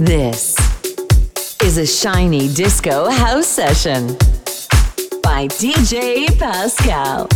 This is a shiny disco house session by DJ Pascal.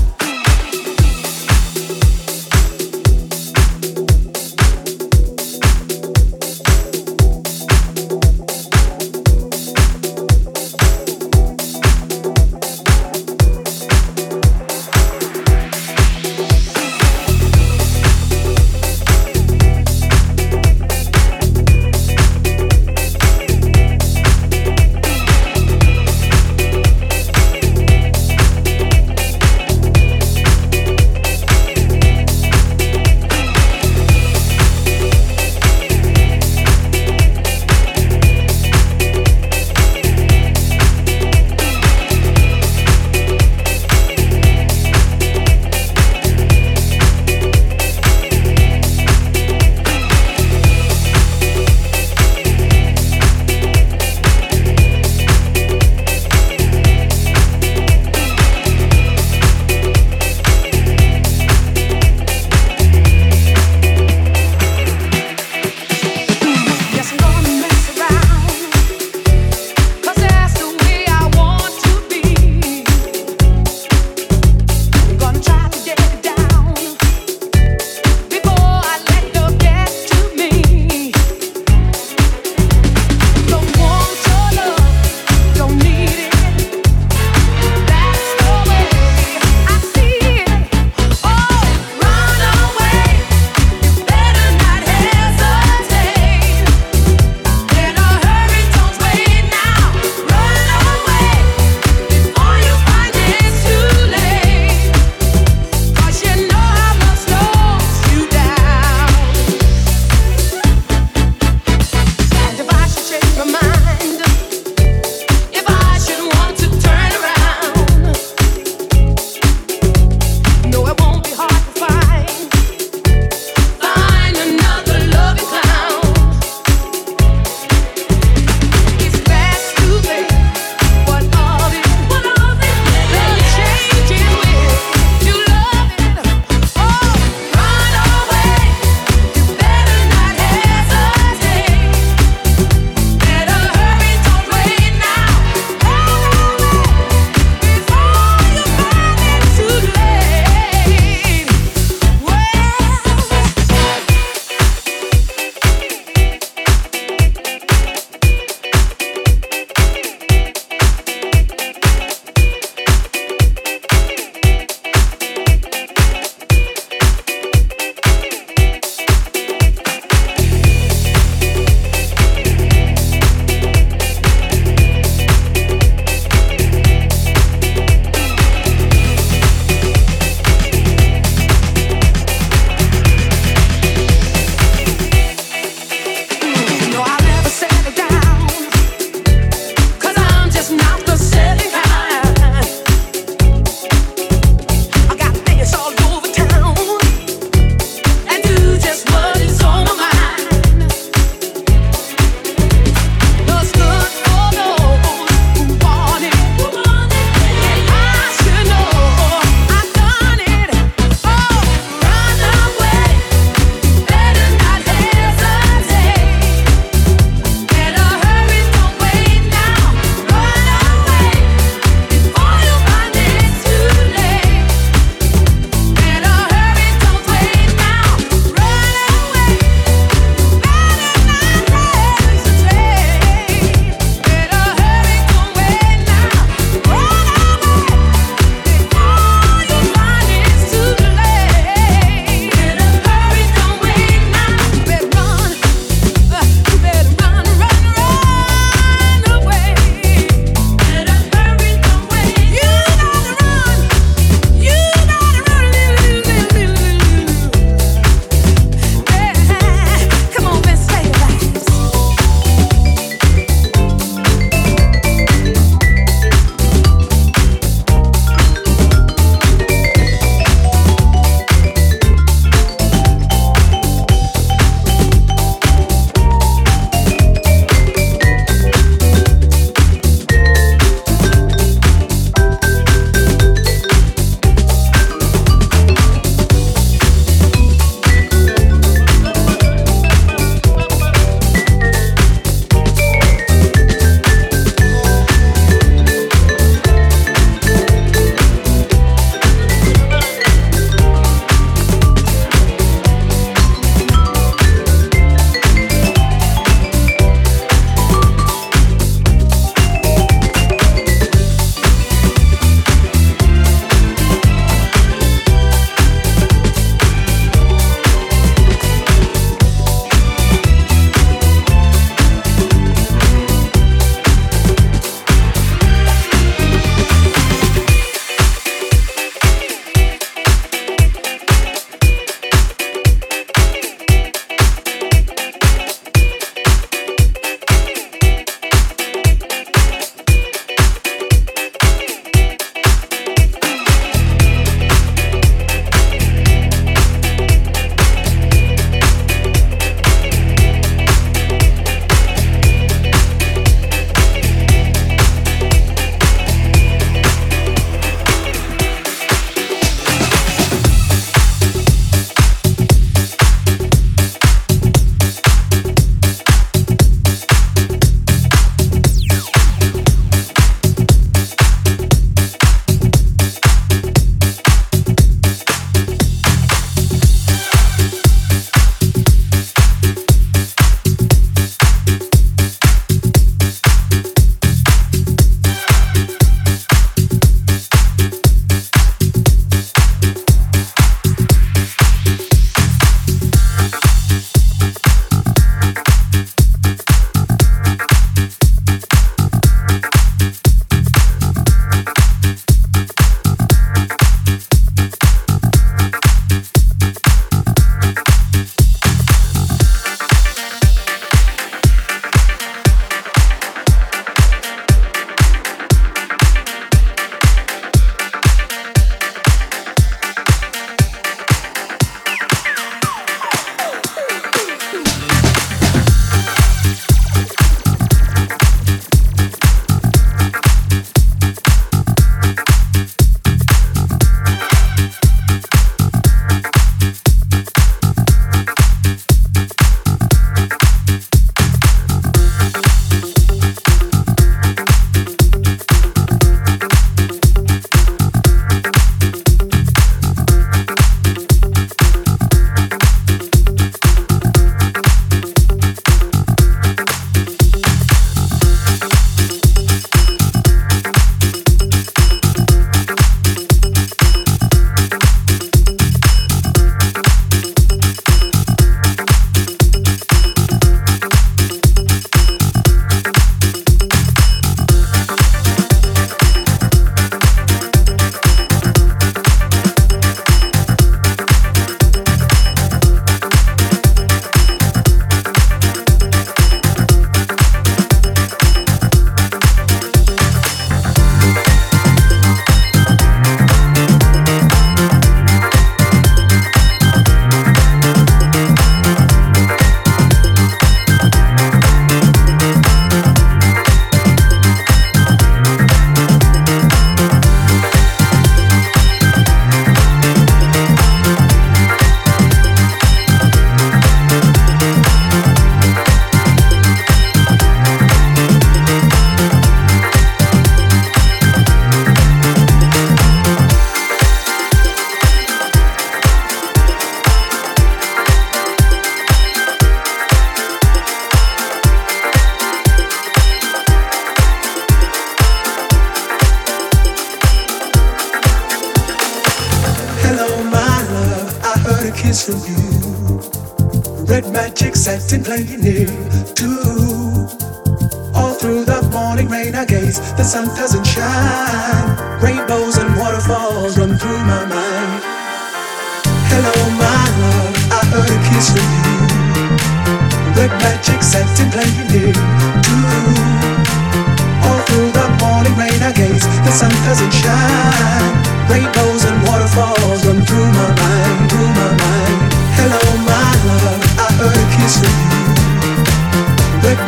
Sun doesn't shine. Rainbows and waterfalls run through my mind, through my mind. Hello, my love, I heard a kiss you.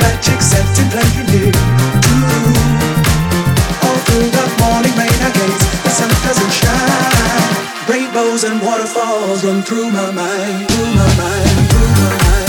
Magic morning rain sun doesn't shine. Rainbows and waterfalls run through my mind, through my mind, through my mind,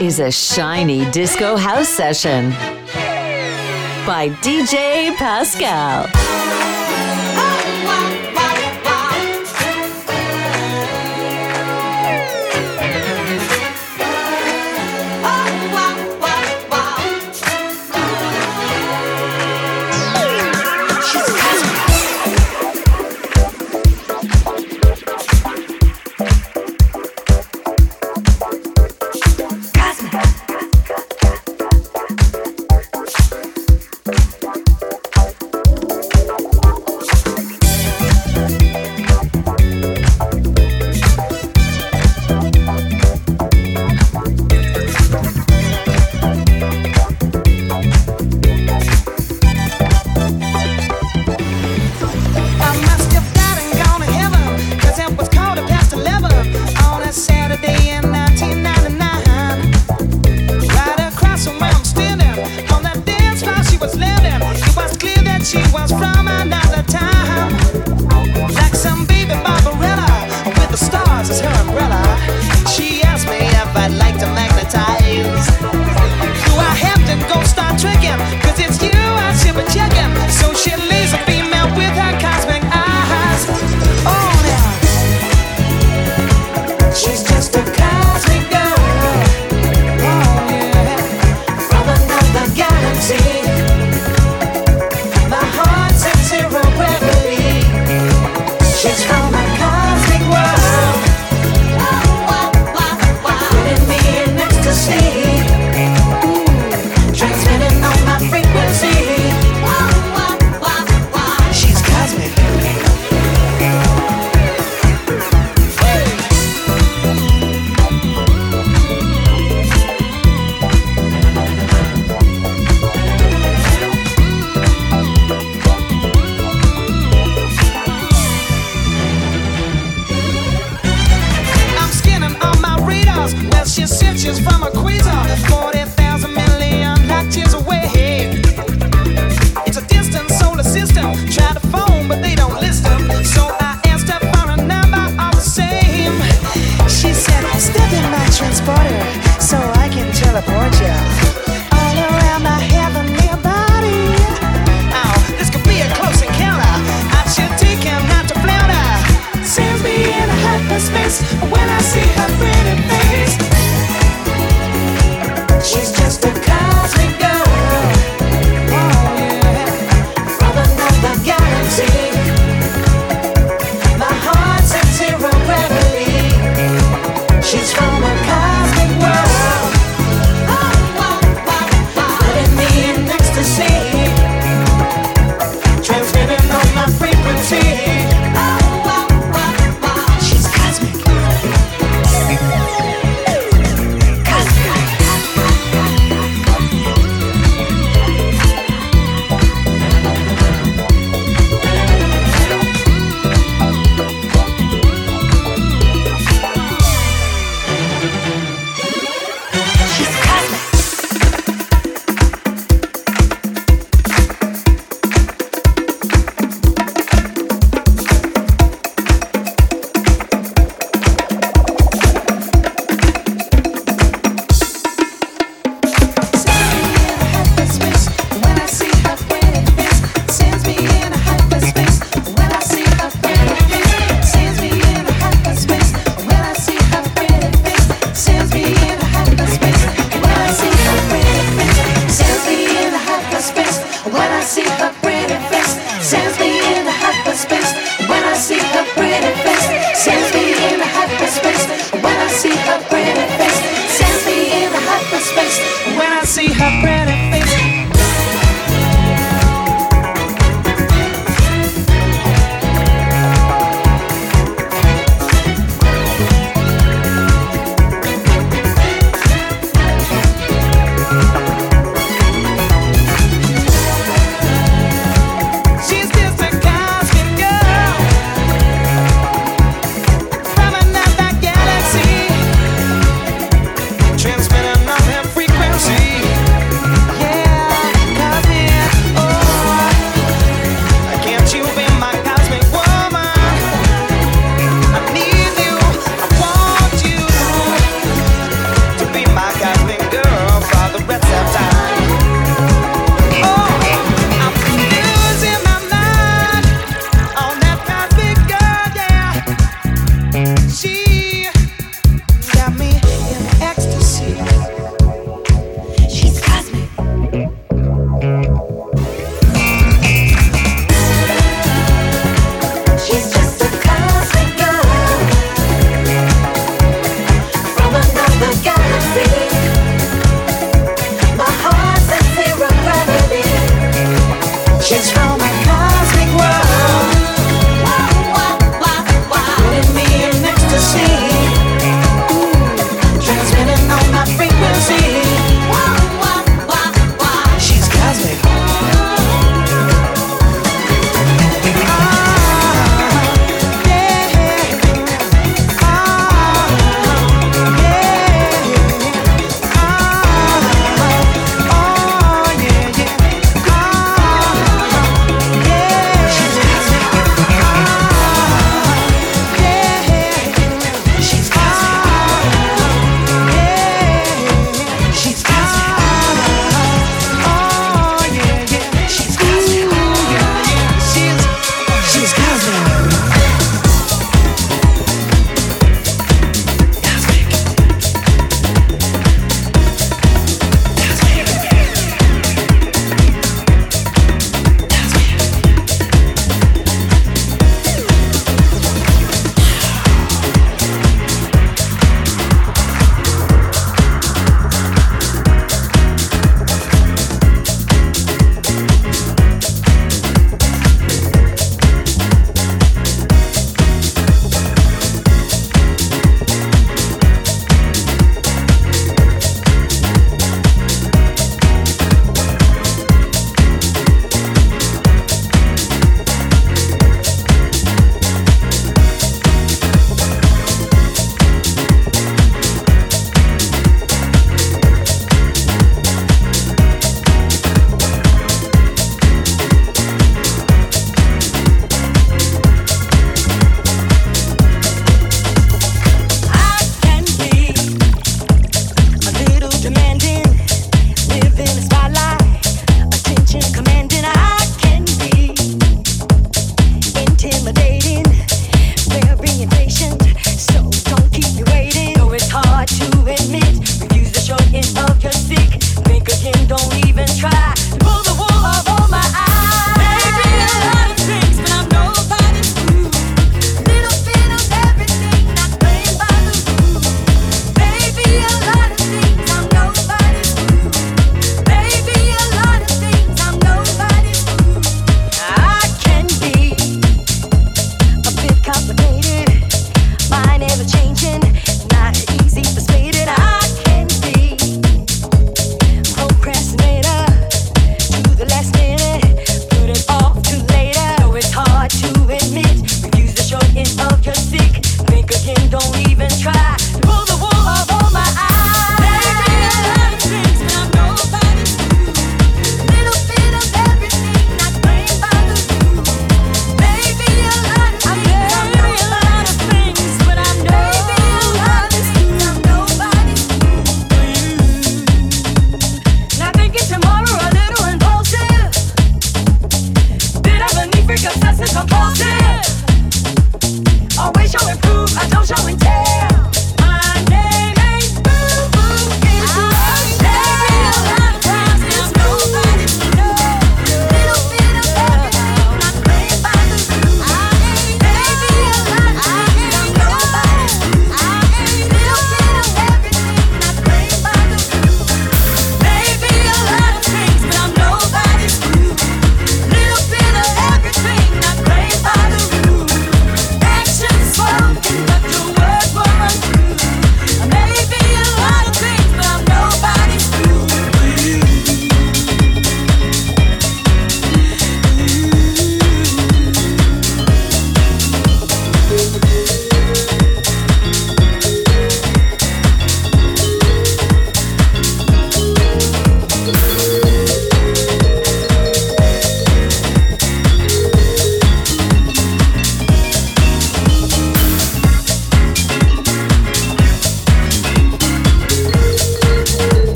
is a shiny disco house session by DJ Pascal.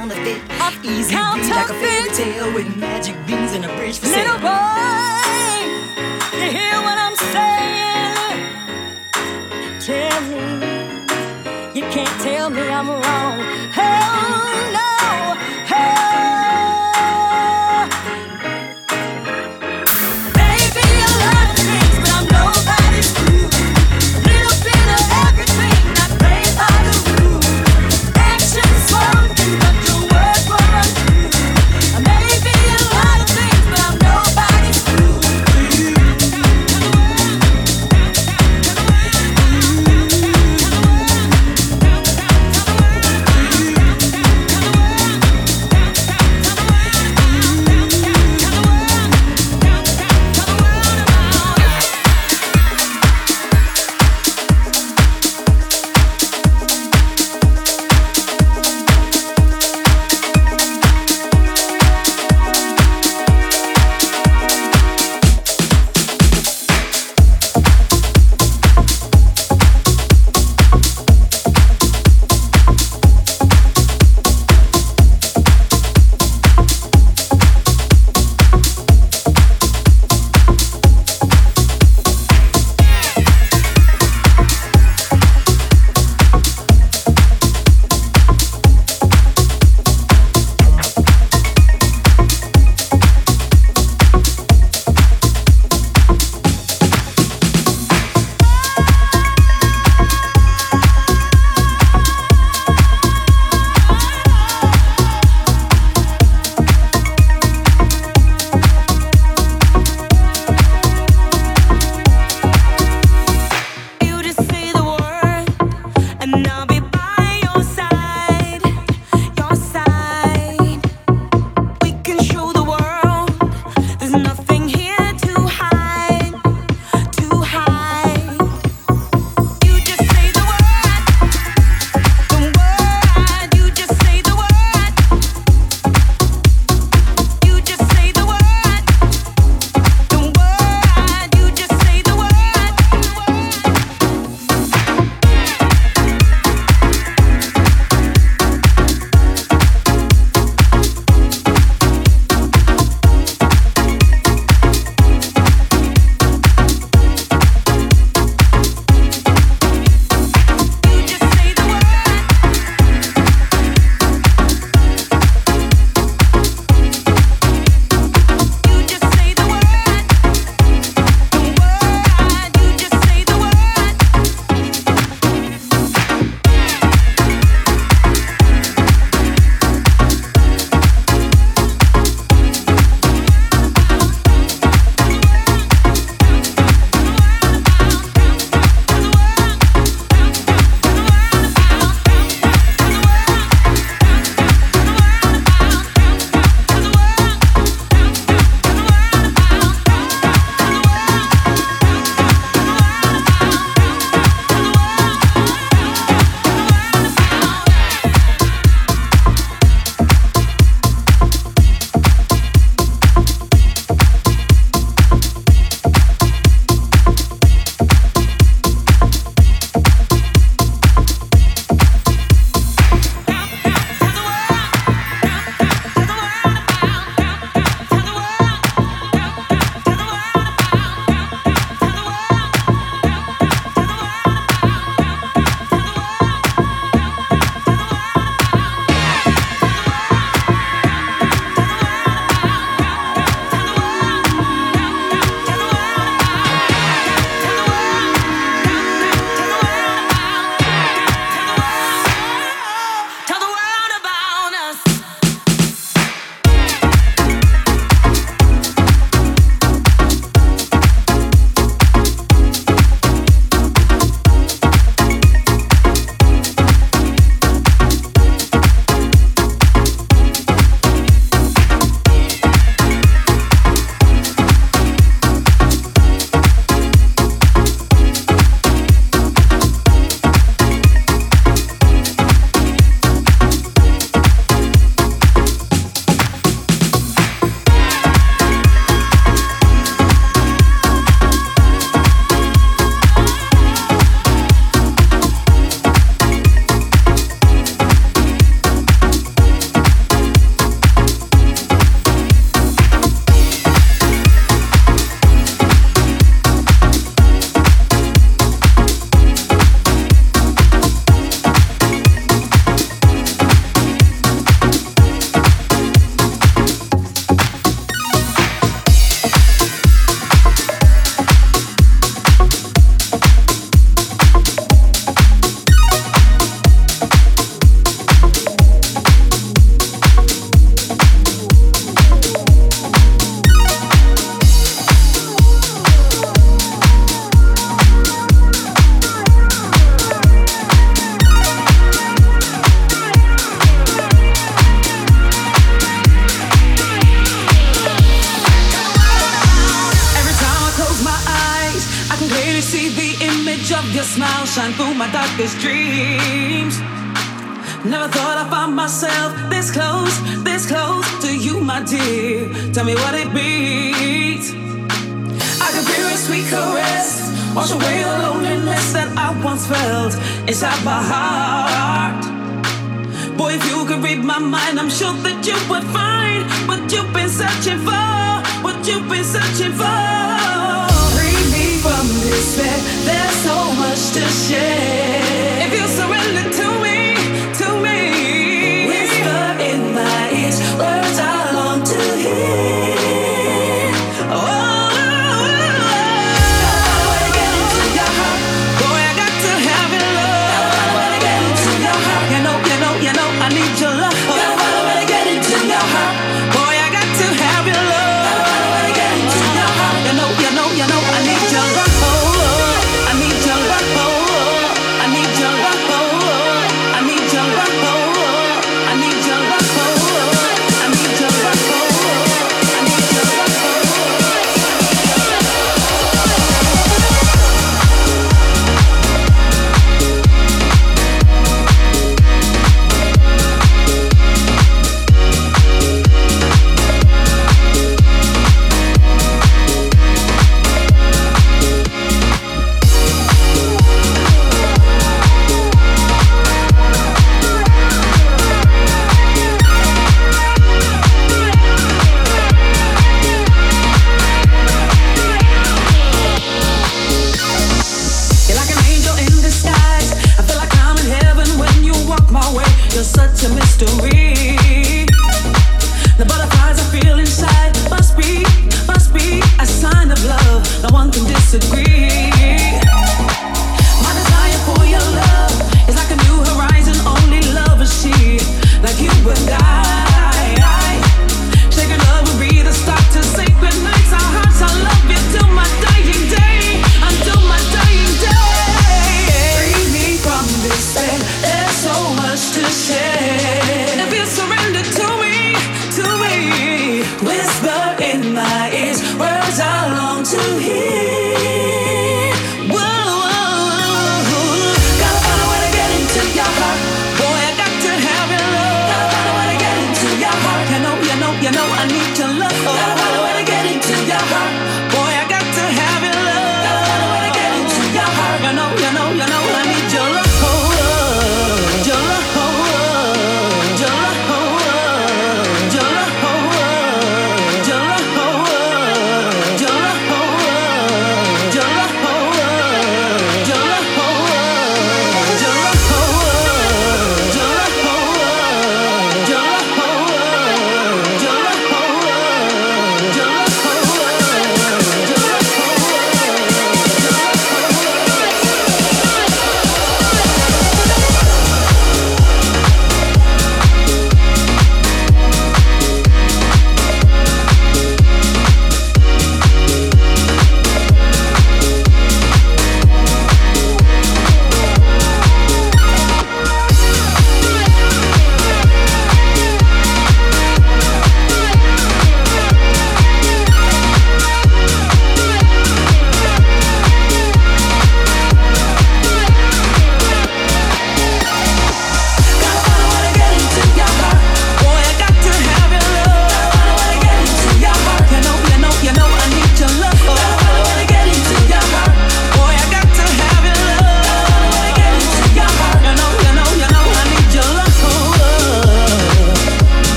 counterfeit. Off Easy counterfeit. like a fairy tale with magic beans and a bridge for Little sale. boy, you hear what I'm saying? Tell me, you can't tell me I'm wrong.